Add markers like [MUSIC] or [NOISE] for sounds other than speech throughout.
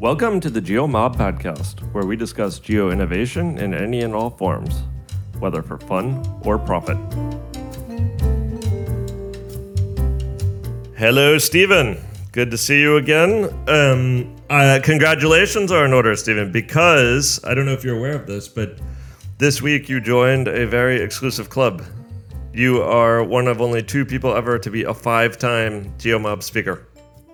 Welcome to the GeoMob podcast, where we discuss geo innovation in any and all forms, whether for fun or profit. Hello, Stephen. Good to see you again. Um, uh, congratulations are in order, Stephen, because I don't know if you're aware of this, but this week you joined a very exclusive club. You are one of only two people ever to be a five time GeoMob speaker.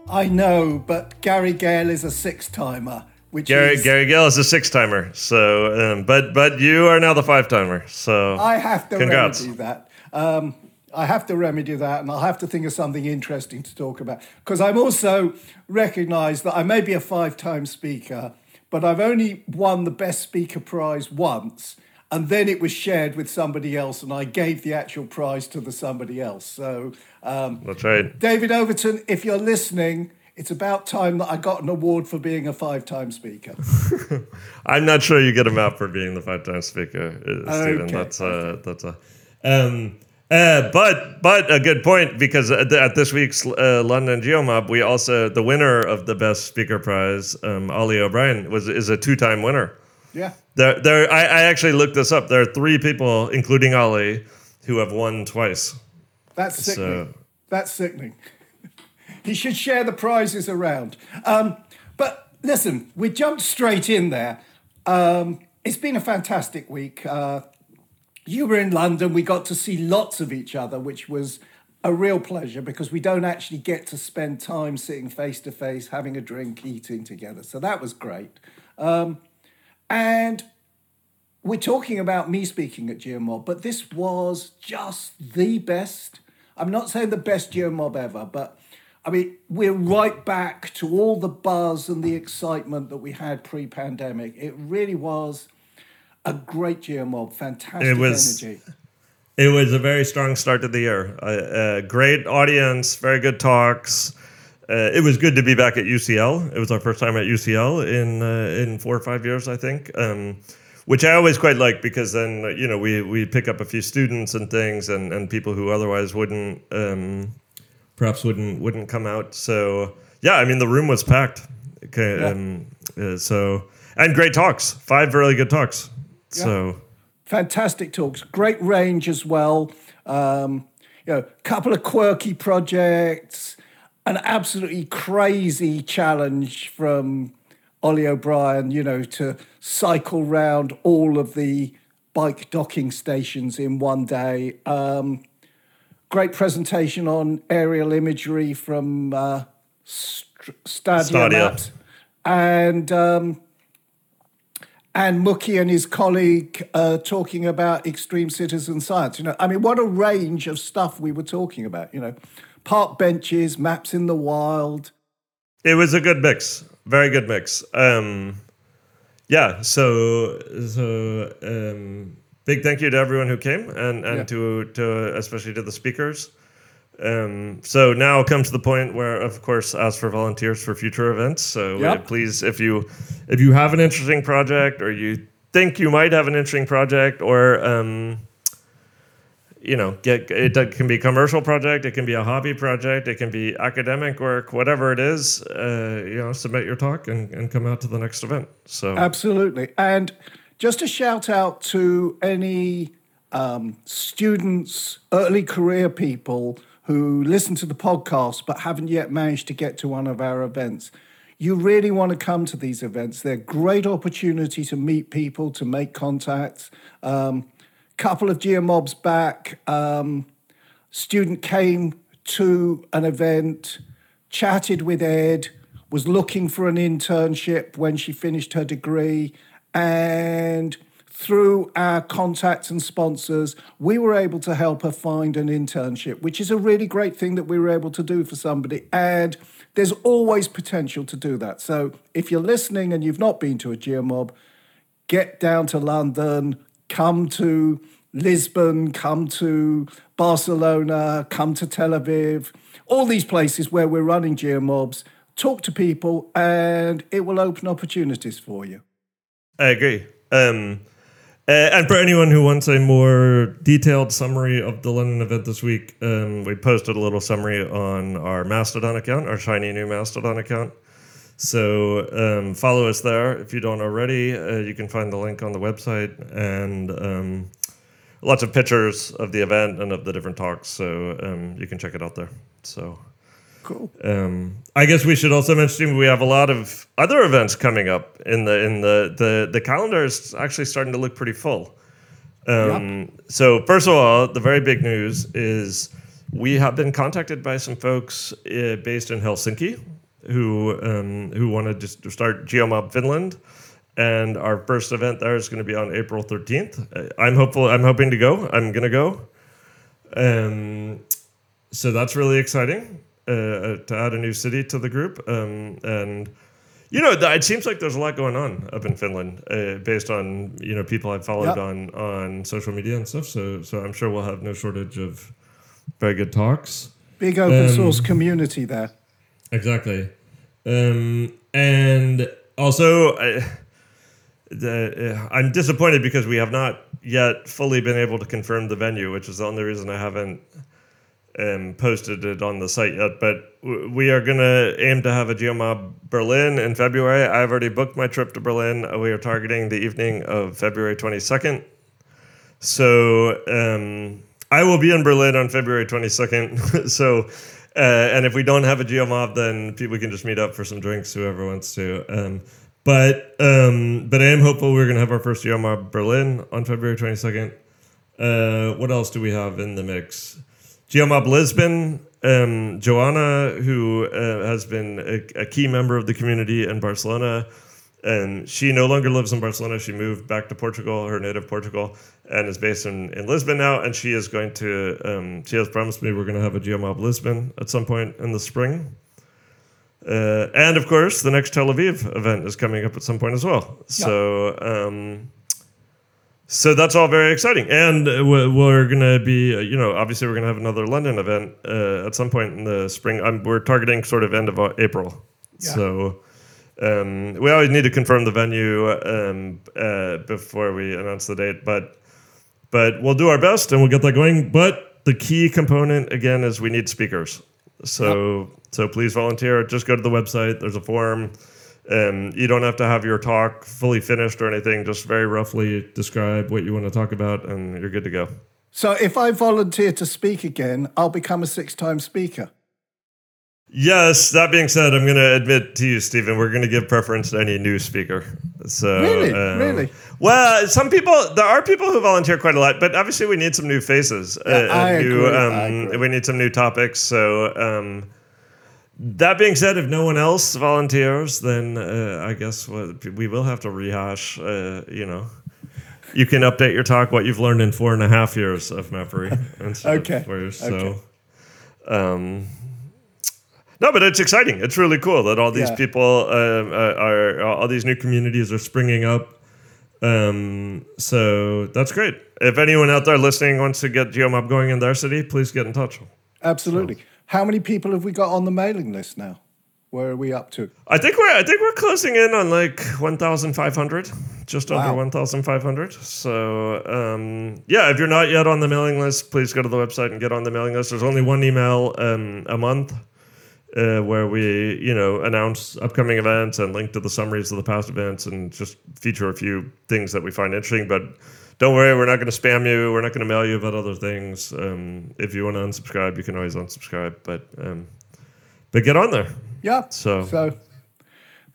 I know, but Gary Gale is a six timer. Which Gary is, Gary Gale is a six timer, so um, but but you are now the five timer. So I have to congrats. remedy that. Um, I have to remedy that, and I'll have to think of something interesting to talk about because I'm also recognised that I may be a five-time speaker, but I've only won the best speaker prize once, and then it was shared with somebody else, and I gave the actual prize to the somebody else. So um, That's right. David Overton, if you're listening, it's about time that I got an award for being a five-time speaker. [LAUGHS] I'm not sure you get him out for being the five time speaker, uh, Stephen. Okay, That's uh, that's a. Um, uh, but but a good point because at, the- at this week's uh, London GeoMob, we also the winner of the best speaker prize, um, Ollie O'Brien, was is a two time winner. Yeah. There, there. I, I actually looked this up. There are three people, including Ollie, who have won twice. That's sickening. So- That's sickening. [LAUGHS] he should share the prizes around. Um, but listen, we jumped straight in there. Um, it's been a fantastic week. Uh, you were in London. We got to see lots of each other, which was a real pleasure because we don't actually get to spend time sitting face to face, having a drink, eating together. So that was great. Um, and we're talking about me speaking at GeoMob, but this was just the best. I'm not saying the best GeoMob ever, but I mean, we're right back to all the buzz and the excitement that we had pre pandemic. It really was a great GeoMob, fantastic It was- energy. It was a very strong start to the year. A, uh, great audience, very good talks. Uh, it was good to be back at UCL. It was our first time at UCL in uh, in four or five years, I think. Um, which I always quite like because then you know we we pick up a few students and things and, and people who otherwise wouldn't um, perhaps wouldn't wouldn't come out. So yeah, I mean the room was packed. Okay, Yeah. um, uh, so and great talks, five really good talks. So fantastic talks, great range as well. Um, you know, couple of quirky projects, an absolutely crazy challenge from Ollie O'Brien. You know, to cycle round all of the bike docking stations in one day. Um, great presentation on aerial imagery from uh, St- Stadia, Stadia. Maps. and. Um, and Muki and his colleague uh, talking about extreme citizen science. You know, I mean, what a range of stuff we were talking about. You know, park benches, maps in the wild. It was a good mix, very good mix. Um, yeah, so so um, big thank you to everyone who came and and Yeah. to to especially to the speakers. Um, so now comes to the point where, of course, ask for volunteers for future events. So uh, Yep. please, if you if you have an interesting project or you think you might have an interesting project or um, you know, get it can be a commercial project, it can be a hobby project, it can be academic work, whatever it is. Uh, you know, submit your talk and, and come out to the next event. So Absolutely. And just a shout out to any um, students, early career people who listen to the podcast but haven't yet managed to get to one of our events. You really want to come to these events. They're great opportunity to meet people, to make contacts. Um, couple of geomobs back, um, student came to an event, chatted with Ed, was looking for an internship when she finished her degree, and through our contacts and sponsors, we were able to help her find an internship, which is a really great thing that we were able to do for somebody. And there's always potential to do that. So if you're listening and you've not been to a geomob, get down to London, come to Lisbon, come to Barcelona, come to Tel Aviv, all these places where we're running geomobs, talk to people, and it will open opportunities for you. I agree. Um, uh, and for anyone who wants a more detailed summary of the London event this week, um, we posted a little summary on our Mastodon account, our shiny new Mastodon account. So um, follow us there if you don't already. Uh, you can find the link on the website and um, lots of pictures of the event and of the different talks. So um, you can check it out there. So. Cool. Um, I guess we should also mention we have a lot of other events coming up in the in the the the calendar is actually starting to look pretty full. Um, So first of all, the very big news is we have been contacted by some folks uh, based in Helsinki who um, who wanted to start GeoMob Finland, and our first event there is going to be on April thirteenth. Uh, I'm hopeful. I'm hoping to go. I'm going to go. Um, so that's really exciting uh, to add a new city to the group. Um, and you know, it seems like there's a lot going on up in Finland, uh, based on you know people I've followed Yep. on on social media and stuff. So so I'm sure we'll have no shortage of very good talks. Big open Um, source community there. Exactly. Um, and also, I, the, uh, I'm disappointed because we have not yet fully been able to confirm the venue, which is the only reason I haven't um, posted it on the site yet. But we are going to aim to have a GeoMob Berlin in February. I've already booked my trip to Berlin. We are targeting the evening of February 22nd. So um, I will be in Berlin on February 22nd. [LAUGHS] so, uh, and if we don't have a GeoMob, then people can just meet up for some drinks, whoever wants to. Um, but um, but I am hopeful we're to have our first GeoMob Berlin on February 22nd. Uh, what else do we have in the mix? GeoMob Lisbon, um, Joanna, who uh, has been a, a key member of the community in Barcelona, and she no longer lives in Barcelona. She moved back to Portugal, her native Portugal, and is based in, in Lisbon now. And she is going to, um, she has promised me we're going to have a GeoMob Lisbon at some point in the spring. Uh, and of course, the next Tel Aviv event is coming up at some point as well. So, um, so that's all very exciting. And we're, we're going to be, uh, you know, obviously we're going to have another London event uh, at some point in the spring. Um, we're targeting sort of end of uh, April. Yeah. So um, we always need to confirm the venue um, uh, before we announce the date. But but we'll do our best and we'll get that going. But the key component again is we need speakers. So so please volunteer. Just go to the website. There's a form. Um, you don't have to have your talk fully finished or anything. Just very roughly describe what you want to talk about, and you're good to go. So if I volunteer to speak again, I'll become a six time speaker. Yes. That being said, I'm going to admit to you, Stephen, we're going to give preference to any new speaker. So Really? um, Really? Well, some people there are people who volunteer quite a lot, but obviously we need some new faces. Yeah, uh, I new, agree, I um, agree. We need some new topics. So. Um, that being said, if no one else volunteers, then uh, I guess we will have to rehash. Uh, you know, you can update your talk what you've learned in four and a half years of Mappery instead [LAUGHS] Okay, of four years. okay. So, um, no, but it's exciting. It's really cool that all these Yeah. people uh, are all these new communities are springing up. Um, so that's great. If anyone out there listening wants to get GeoMob going in their city, please get in touch. Absolutely. How many people have we got on the mailing list now? Where are we up to? I think we're I think we're closing in on like 1,500, just Wow. under 1,500. So um, yeah, if you're not yet on the mailing list, please go to the website and get on the mailing list. There's only one email um, a month uh, where we you know announce upcoming events and link to the summaries of the past events and just feature a few things that we find interesting. But don't worry, we're not going to spam you. We're not going to mail you about other things. Um, if you want to unsubscribe, you can always unsubscribe. But um, but get on there. Yeah. So- so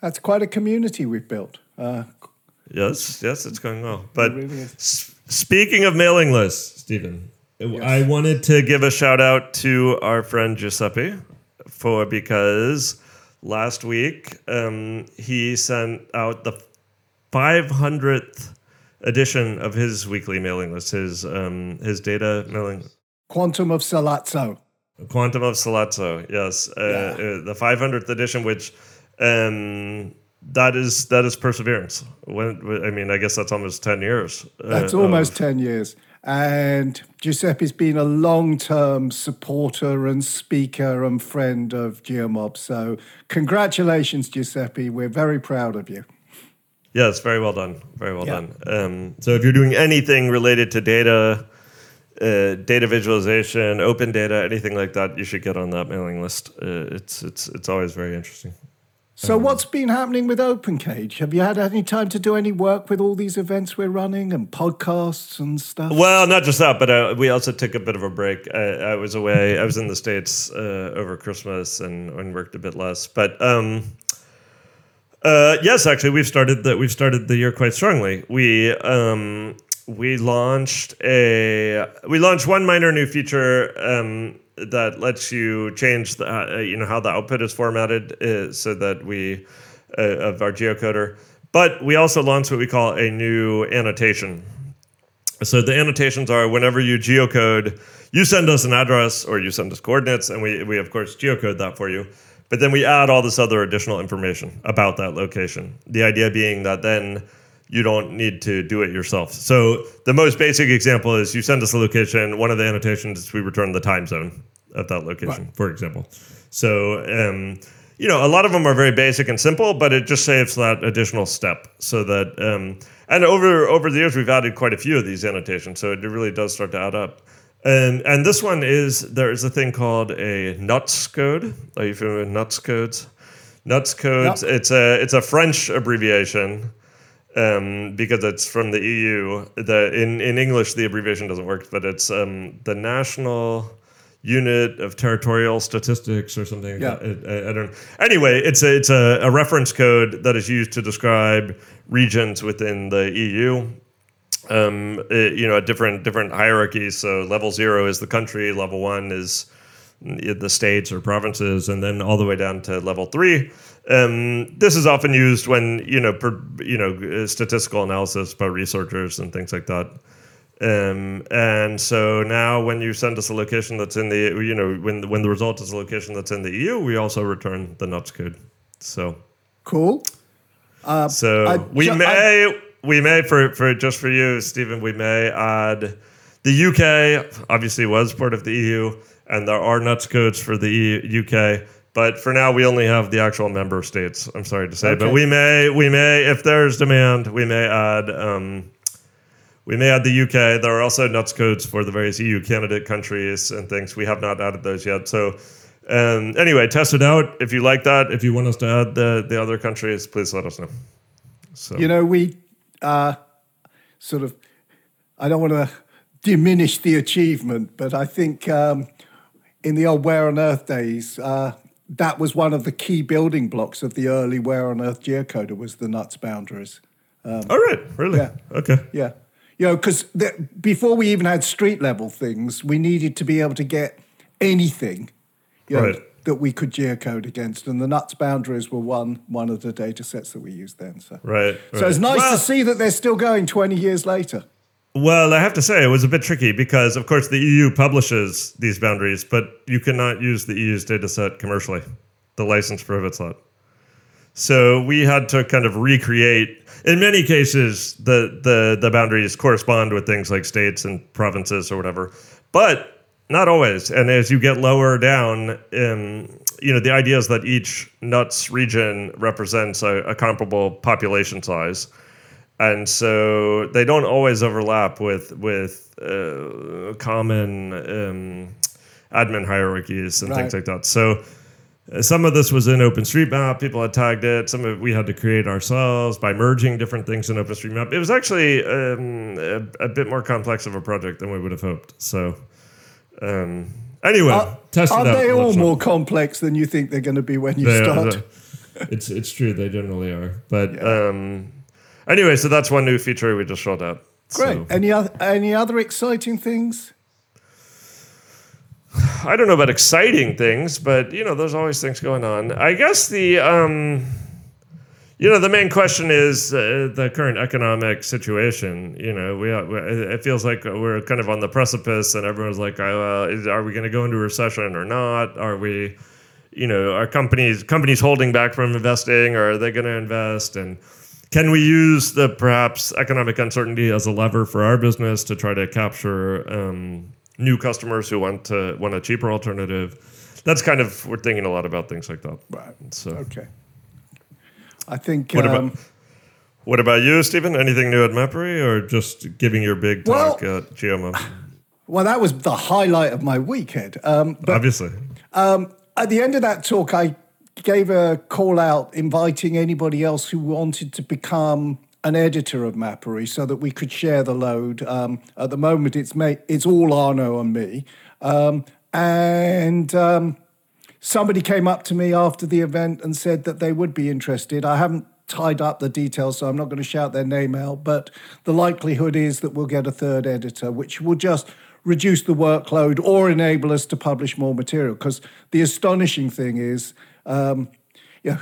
that's quite a community we've built. Uh, Yes, yes, it's going well. But really s- speaking of mailing lists, Stephen, I wanted to give a shout out to our friend Giuseppe for because last week um, he sent out the 500th edition of his weekly mailing list, his um, his data mailing. Quantum of Sollazzo. Quantum of Sollazzo, yes, uh, Yeah. uh, the 500th edition, which um, that is that is perseverance. When I mean, I guess that's almost 10 years. uh, That's of- almost 10 years. And Giuseppe's been a long term supporter and speaker and friend of Geomob. So, congratulations, Giuseppe. We're very proud of you. yes, very well done, very well Yeah. done. Um, so if you're doing anything related to data, uh, data visualization, open data, anything like that, you should get on that mailing list. Uh, it's it's it's always very interesting. So, what's been happening with OpenCage? Have you had any time to do any work with all these events we're running and podcasts and stuff? Well, not just that, but uh, we also took a bit of a break. I, I was away. I was in the states uh, over Christmas and, and worked a bit less. But um, uh, yes, actually, we've started the we've started the year quite strongly. We um, we launched a we launched one minor new feature um, that lets you change the uh, you know how the output is formatted uh, so that we uh, of our geocoder. But we also launched what we call a new annotation. So the annotations are whenever you geocode, you send us an address or you send us coordinates, and we we of course geocode that for you. But then we add all this other additional information about that location. The idea being that then you don't need to do it yourself. So the most basic example is you send us a location. One of the annotations is we return the time zone of that location, Right. for example. So um, you know, a lot of them are very basic and simple, but it just saves that additional step. So that um, and over over the years we've added quite a few of these annotations, so it really does start to add up. And and this one is there is a thing called a nuts code. Are you familiar with nuts codes? Nuts codes. Yep. It's a it's a French abbreviation um, because it's from the EU. The in in English the abbreviation doesn't work, but it's um, the National Unit of Territorial Statistics or something. Yeah. I, I- I don't. Anyway, it's a it's a, a reference code that is used to describe regions within the EU um, uh, you know, a different different hierarchies. So level zero is the country, level one is the states or provinces, and then all the way down to level three. Um, this is often used when you know, per, you know, uh, statistical analysis by researchers and things like that. Um, and so now, when you send us a location that's in the, you know, when when the result is a location that's in the EU, we also return the nuts code. So Cool. so I we ju- may we may for for just for you, Stephen, we may add the UK obviously was part of the EU, and there are nuts codes for the UK. But for now, we only have the actual member states. I'm sorry to say, but we may we may if there's demand, we may add. Um, we may add the UK. There are also nuts codes for the various EU candidate countries and things. We have not added those yet. So, um, anyway, test it out. If you like that, if you want us to add the, the other countries, please let us know. So, You know, we uh, sort of, I don't want to diminish the achievement, but I think um, in the old Where on Earth days, uh, that was one of the key building blocks of the early Where on Earth geocoder was the nuts boundaries. all right, really? Yeah. Okay. Yeah. You know, because before we even had street level things, we needed to be able to get anything you know, Right. that we could geocode against. And the nuts boundaries were one one of the data sets that we used then. So, Right. so right. it's nice well, to see that they're still going 20 years later. Well, I have to say it was a bit tricky because, of course, the EU publishes these boundaries, but you cannot use the EU's data set commercially. The license prohibits that. So we had to kind of recreate. In many cases, the, the, the boundaries correspond with things like states and provinces or whatever, but not always. And as you get lower down, in, you know, the idea is that each nuts region represents a, a comparable population size and so they don't always overlap with with uh, common um, admin hierarchies and things like that. So uh, some of this was in OpenStreetMap. People had tagged it. Some of it we had to create ourselves by merging different things in OpenStreetMap. It was actually um, a, a bit more complex of a project than we would have hoped. So um, anyway, Are, test are they all more complex than you think they're going to be when you They- start? the- it's it's true they generally are. But um, anyway, so that's one new feature we just rolled out. Great. So, Any other any other exciting things? I don't know about exciting things, but you know, there's always things going on. I guess the um, you know the main question is uh, the current economic situation. You know, we, we it feels like we're kind of on the precipice, and everyone's like, oh, uh, is, "Are we going to go into a recession or not? Are we?" You know, are companies companies holding back from investing, or are they going to invest? And can we use the perhaps economic uncertainty as a lever for our business to try to capture um, new customers who want to want a cheaper alternative? That's kind of we're thinking a lot about things like that. Right. So, Okay. I think. What about- um, what about you, Stephen? Anything new at Mappery, or just giving your big Well- talk at GMO? [SIGHS] well, that was the highlight of my weekend. Um, but Obviously, at the end of that talk, I gave a call out inviting anybody else who wanted to become an editor of Mappery so that we could share the load. Um, at the moment, it's ma- it's all Arno and me. Um, and um, somebody came up to me after the event and said that they would be interested. I haven't tied up the details, so I'm not going to shout their name out, but the likelihood is that we'll get a third editor, which will just reduce the workload or enable us to publish more material. Because the astonishing thing is, um, you know,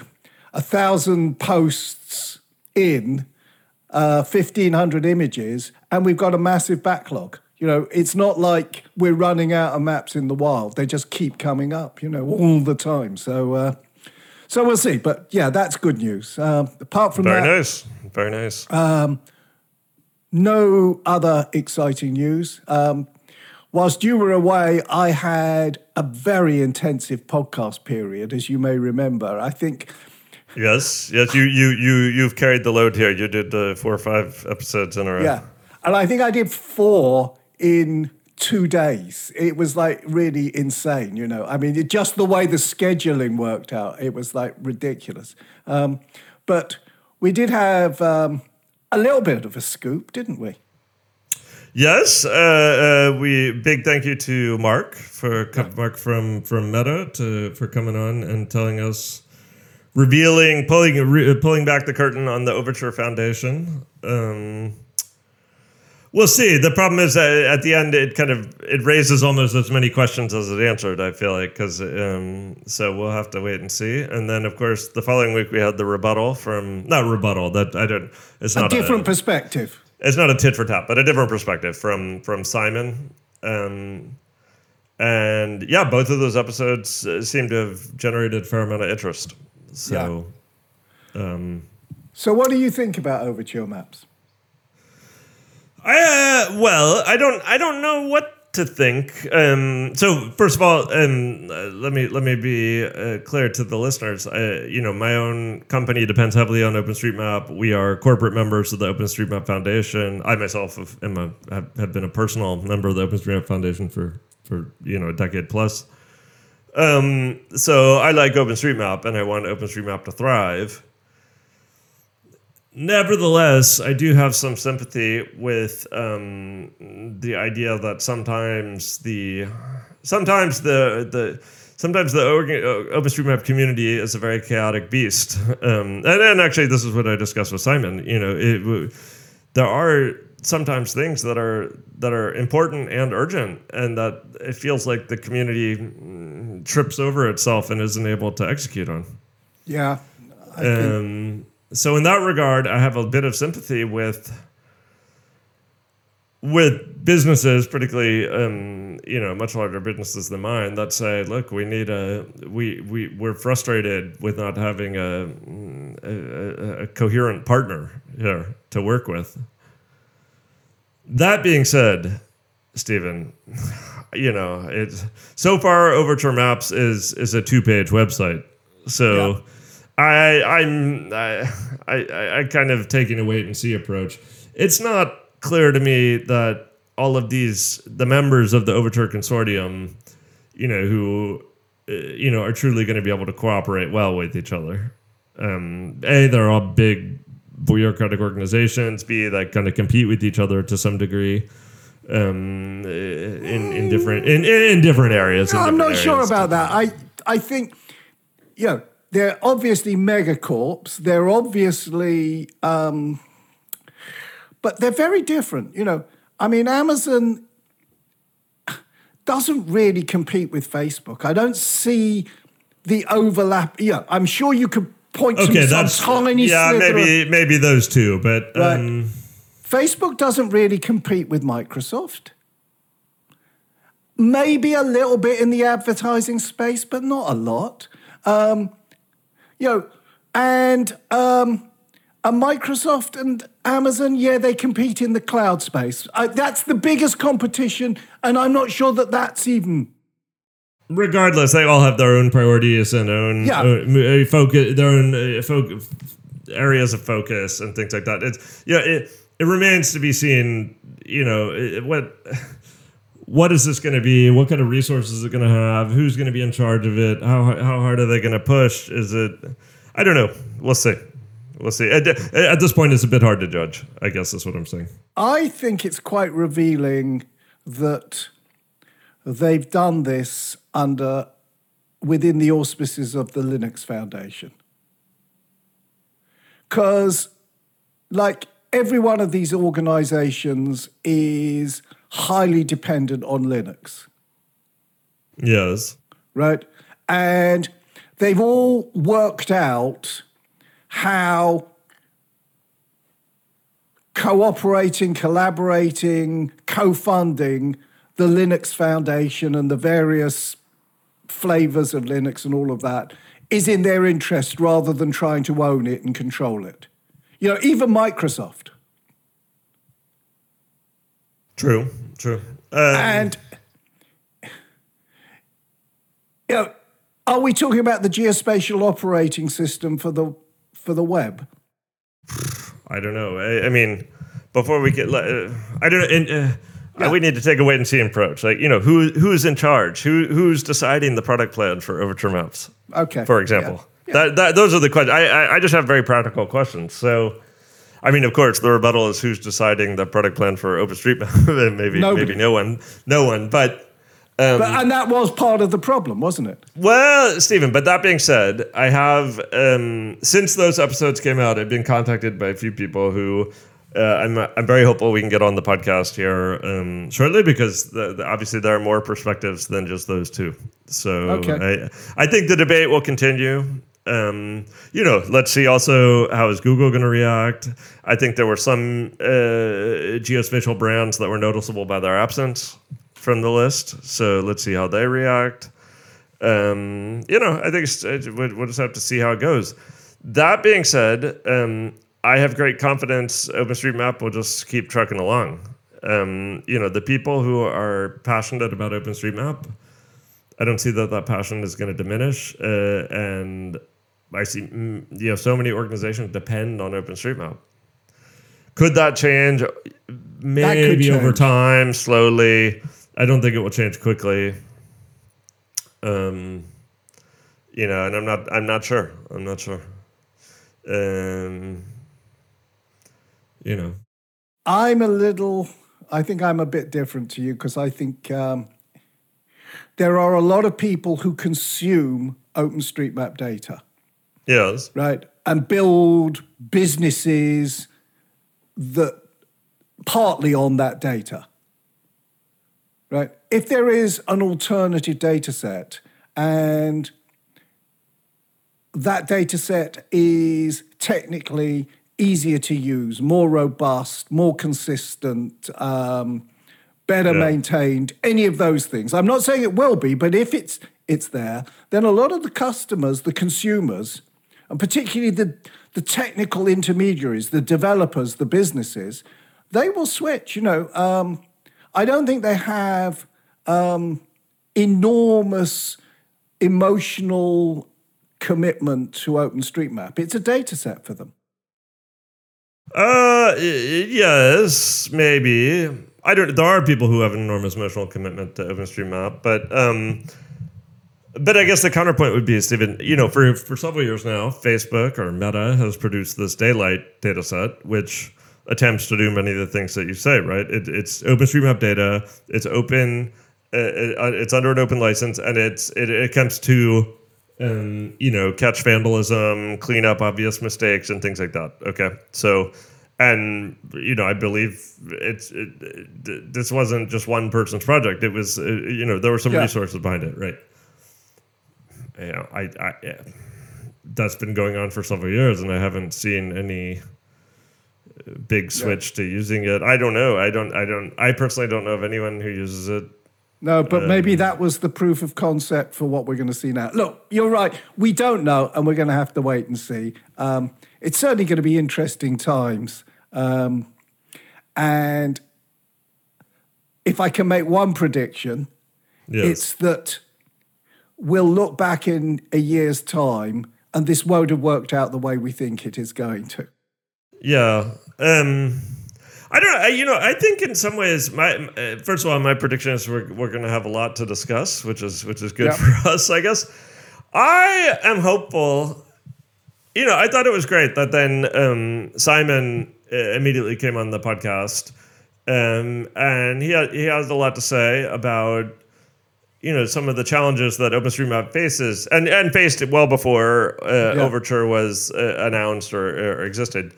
a thousand posts in, uh, 1,500 images, and we've got a massive backlog. You know, it's not like we're running out of maps in the wild. They just keep coming up, you know, all the time. So, uh, so we'll see. But yeah, that's good news. Um, apart from Very that, nice. Very nice. no other exciting news. Um, whilst you were away, I had a very intensive podcast period, as you may remember. I think, yes. Yes. You you you you've carried the load here. You did uh, four or five episodes in a row. yeah, and I think I did four in two days. It was like really insane, you know. I mean, it, just the way the scheduling worked out, it was like ridiculous. Um, but we did have um, a little bit of a scoop, didn't we? Yes, uh, uh, we big thank you to Mark for Mark from from Meta to for coming on and telling us, revealing, pulling re, pulling back the curtain on the Overture Foundation. Um, we'll see. The problem is that at the end, it kind of it raises almost as many questions as it answered. I feel like because um, so we'll have to wait and see. And then of course the following week we had the rebuttal from not rebuttal that I don't. It's A not different perspective. It's not a tit for tat, but a different perspective from from Simon. Um, and yeah, both of those episodes uh, seem to have generated a fair amount of interest. So So, what do you think about Overture Maps? I uh, well, I don't I don't know what to think. Um, so first of all, um, uh, let me let me be uh, clear to the listeners. Uh, you know, my own company depends heavily on OpenStreetMap. We are corporate members of the OpenStreetMap Foundation. I myself have, am a, have, have been a personal member of the OpenStreetMap Foundation for for you know a decade plus. Um, so I like OpenStreetMap, and I want OpenStreetMap to thrive. Nevertheless, I do have some sympathy with um, the idea that sometimes the sometimes the the sometimes the organ- uh, OpenStreetMap community is a very chaotic beast. [LAUGHS] Um, and, and actually, this is what I discussed with Simon. You know, it, there are sometimes things that are that are important and urgent, and that it feels like the community mm, trips over itself and isn't able to execute on. Yeah. I Um, so in that regard, I have a bit of sympathy with with businesses, particularly um, you know much larger businesses than mine, that say, "Look, we need a we we we're frustrated with not having a a, a, coherent partner here to work with." That being said, Stephen, [LAUGHS] you know it's so far Overture Maps is is a two page website, so. Yeah. I I'm I, I I kind of taking a wait and see approach. It's not clear to me that all of these the members of the Overture Consortium, you know, who uh, you know are truly going to be able to cooperate well with each other. Um, a, they're all big bureaucratic organizations. B, that kind of compete with each other to some degree. Um, in in different in in, different areas. in I'm not different sure about that. I I think, you know, they're obviously megacorps. They're obviously, um, but they're very different. You know, I mean, Amazon doesn't really compete with Facebook. I don't see the overlap. Yeah, I'm sure you could point Okay, to some that's tiny yeah, slither of- maybe maybe those two, but Right. um, Facebook doesn't really compete with Microsoft. Maybe a little bit in the advertising space, but not a lot. Um, you know, and um, and Microsoft and Amazon, yeah, they compete in the cloud space. Uh, that's the biggest competition, and I'm not sure that that's even. regardless, they all have their own priorities and own Yeah. uh, focus, their own uh, focus areas of focus and things like that. It's yeah, it it remains to be seen. You know it, what what is this going to be? What kind of resources is it going to have? Who's going to be in charge of it? How how hard are they going to push? Is it? I don't know. We'll see. We'll see. At, at this point, it's a bit hard to judge. I guess that's what I'm saying. I think it's quite revealing that they've done this under within the auspices of the Linux Foundation. Because, like, every one of these organizations is highly dependent on Linux. Yes. Right? And they've all worked out how cooperating, collaborating, co funding the Linux Foundation and the various flavors of Linux and all of that is in their interest rather than trying to own it and control it. You know, even Microsoft. True, true. Um, and, you know, are we talking about the geospatial operating system for the for the web? I don't know. I, I mean, before we get, uh, I don't know. And, uh, yeah. we need to take a wait and see approach. Like, you know, who who's in charge? Who who's deciding the product plan for Overture Maps? Okay. For example, yeah. Yeah. That, that those are the questions. I, I I just have very practical questions. So, I mean, of course, the rebuttal is who's deciding the product plan for OpenStreetMap. [LAUGHS] maybe Nobody. maybe no one, no one. But um, but, and that was part of the problem, wasn't it? Well, Stephen, but that being said, I have, um, since those episodes came out, I've been contacted by a few people who uh, I'm, I'm very hopeful we can get on the podcast here um, shortly because the, the, obviously there are more perspectives than just those two. So okay. I, I think the debate will continue. Um, you know, let's see also how is Google going to react. I think there were some uh, geospatial brands that were noticeable by their absence from the list. So let's see how they react. Um, you know, I think we'll, just have to see how it goes. That being said, um, I have great confidence OpenStreetMap will just keep trucking along. Um, you know, the people who are passionate about OpenStreetMap, I don't see that that passion is going to diminish. Uh, and I see, mm, you know, so many organizations depend on OpenStreetMap. Could that change? Maybe that change. over time, slowly. I don't think it will change quickly. Um, you know, and I'm not. I'm not sure. I'm not sure. Um, you know, I'm a little. I think I'm a bit different to you because I think um, there are a lot of people who consume OpenStreetMap data. Yes. Right, and build businesses that partly on that data right? If there is an alternative data set and that data set is technically easier to use, more robust, more consistent, um, better yeah. maintained, any of those things. I'm not saying it will be, but if it's it's there, then a lot of the customers, the consumers, and particularly the the technical intermediaries, the developers, the businesses, they will switch. You know, um, I don't think they have um, enormous emotional commitment to OpenStreetMap. It's a data set for them. Uh, yes, maybe. I don't. There are people who have an enormous emotional commitment to OpenStreetMap, but um, but I guess the counterpoint would be, Stephen. You know, for for several years now, Facebook or Meta has produced this Daylight data set, which attempts to do many of the things that you say, right? It, it's OpenStreetMap data. It's open. Uh, it, uh, it's under an open license, and it's it, it comes to um, you know catch vandalism, clean up obvious mistakes, and things like that. Okay, so and you know I believe it's it, it, this wasn't just one person's project. It was uh, you know there were some yeah. resources behind it, right? You know, I, I that's been going on for several years, and I haven't seen any big switch yeah. to using it. I don't know. I don't. I don't. I personally don't know of anyone who uses it. No, but um, maybe that was the proof of concept for what we're going to see now. Look, you're right. We don't know, and we're going to have to wait and see. Um, it's certainly going to be interesting times. Um, and if I can make one prediction, yes. it's that we'll look back in a year's time and this won't have worked out the way we think it is going to. Yeah. Um, I don't know. I, you know, I think in some ways, my uh, first of all, my prediction is we're, we're going to have a lot to discuss, which is which is good Yeah. for [LAUGHS] us, I guess. I am hopeful. You know, I thought it was great that then um, Simon uh, immediately came on the podcast, um, and he had, he has a lot to say about you know some of the challenges that OpenStreetMap faces, and and faced it well before uh, Yeah. Overture was uh, announced or, or existed.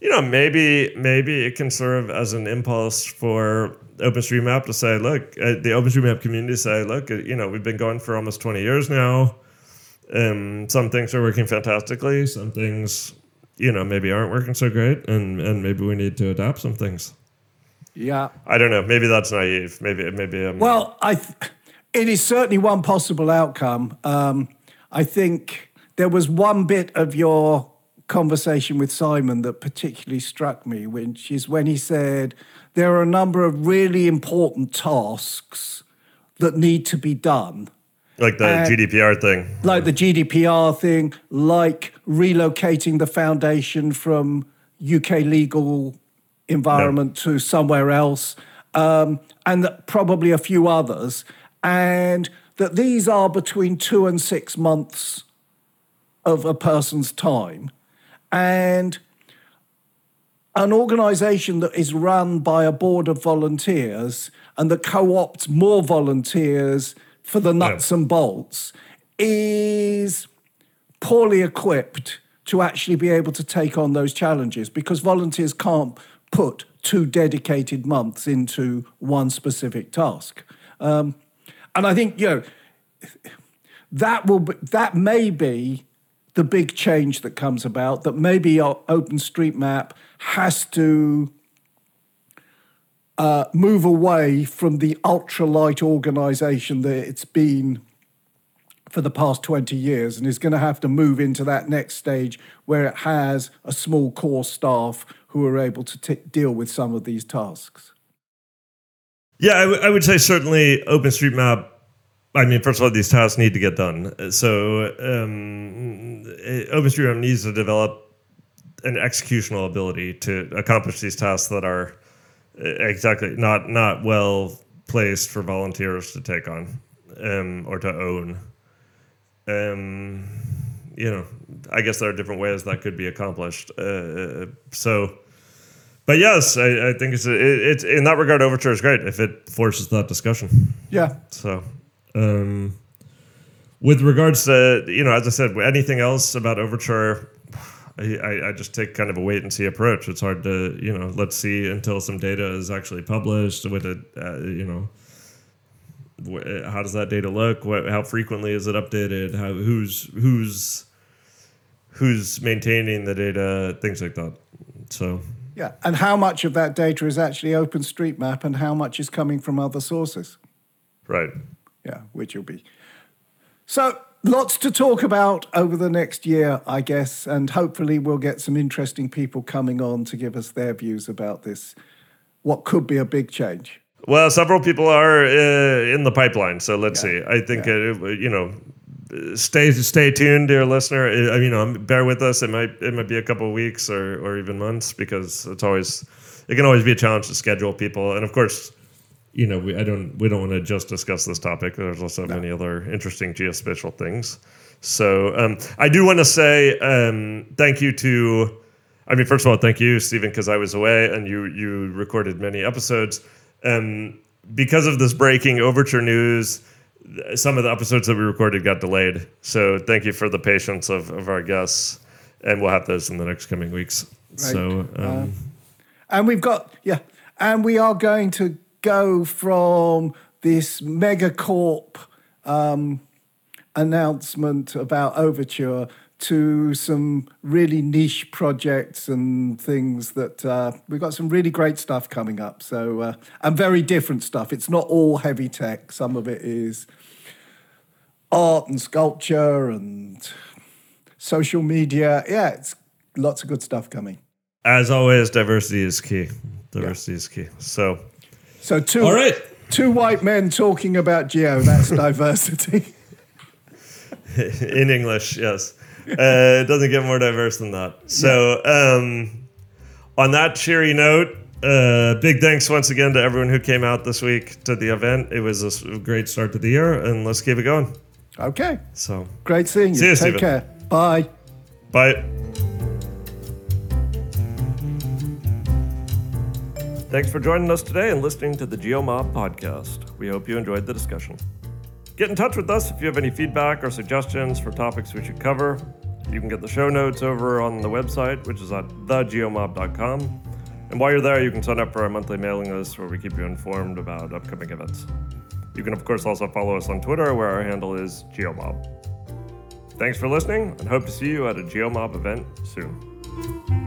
You know, maybe maybe it can serve as an impulse for OpenStreetMap to say, look, uh, the OpenStreetMap community say, look, uh, you know, we've been going for almost twenty years now. Um, some things are working fantastically. Some things, you know, maybe aren't working so great, and and maybe we need to adapt some things. Yeah. I don't know. Maybe that's naive. Maybe maybe I'm Well, I th- it is certainly one possible outcome. Um, I think there was one bit of your conversation with Simon that particularly struck me, which is when he said there are a number of really important tasks that need to be done. like the uh, GDPR thing. like the GDPR thing, like relocating the foundation from UK legal environment to somewhere else, um, and probably a few others, and that these are between two and six months of a person's time, and an organization that is run by a board of volunteers and that co-opts more volunteers for the nuts and bolts is poorly equipped to actually be able to take on those challenges because volunteers can't put two dedicated months into one specific task. Um, and I think you know that will be, that may be the big change that comes about. That maybe O- OpenStreetMap has to uh, move away from the ultralight organization that it's been for the past 20 years and is going to have to move into that next stage where it has a small core staff who are able to t- deal with some of these tasks. Yeah, I, w- I would say certainly OpenStreetMap. I mean, first of all, these tasks need to get done. So um, eh, OpenStreetMap needs to develop an executional ability to accomplish these tasks that are eh, exactly not not well placed for volunteers to take on um, or to own. Um, you know, I guess there are different ways that could be accomplished. Uh, so. But yes, I, I think it's it, it's in that regard. Overture is great if it forces that discussion. Yeah. So, um, with regards to you know, as I said, anything else about Overture, I, I, I just take kind of a wait and see approach. It's hard to you know, let's see until some data is actually published. With it, uh, you know, how does that data look? What, how frequently is it updated? How who's who's who's maintaining the data? Things like that. So. Yeah. And how much of that data is actually OpenStreetMap and how much is coming from other sources? Right. Yeah, which will be. So, lots to talk about over the next year, I guess, and hopefully we'll get some interesting people coming on to give us their views about this, what could be a big change. Well, several people are uh, in the pipeline, so let's Yeah. see. I think uh, you know, stay stay tuned, dear listener. I, you know, bear with us. It might it might be a couple of weeks or or even months because it's always it can always be a challenge to schedule people, and of course. You know, we I don't we don't want to just discuss this topic. There's also many other interesting geospatial things. So um, I do want to say um, thank you to I mean, first of all, thank you, Stephen, because I was away and you you recorded many episodes. Um, because of this breaking overture news, some of the episodes that we recorded got delayed. So thank you for the patience of, of our guests, and we'll have those in the next coming weeks. So um, And we've got, yeah, and we are going to go from this megacorp um, announcement about Overture to some really niche projects and things that uh, we've got some really great stuff coming up. So, uh, and very different stuff. It's not all heavy tech, some of it is art and sculpture and social media. Yeah, it's lots of good stuff coming. as always, diversity is key. Diversity is key. So So two all right. two white men talking about geo, that's [LAUGHS] diversity. in English, yes. Uh, it doesn't get more diverse than that. So, um, on that cheery note, Uh, big thanks once again to everyone who came out this week to the event. It was a great start to the year, and let's keep it going. Okay. So, Great seeing you. See you, Take Stephen. care. Bye. bye. Thanks for joining us today and listening to the GeoMob podcast. We hope you enjoyed the discussion. Get in touch with us if you have any feedback or suggestions for topics we should cover. You can get the show notes over on the website, which is at thegeomob.com. And while you're there, you can sign up for our monthly mailing list where we keep you informed about upcoming events. You can, of course, also follow us on Twitter where our handle is GeoMob. Thanks for listening and hope to see you at a GeoMob event soon.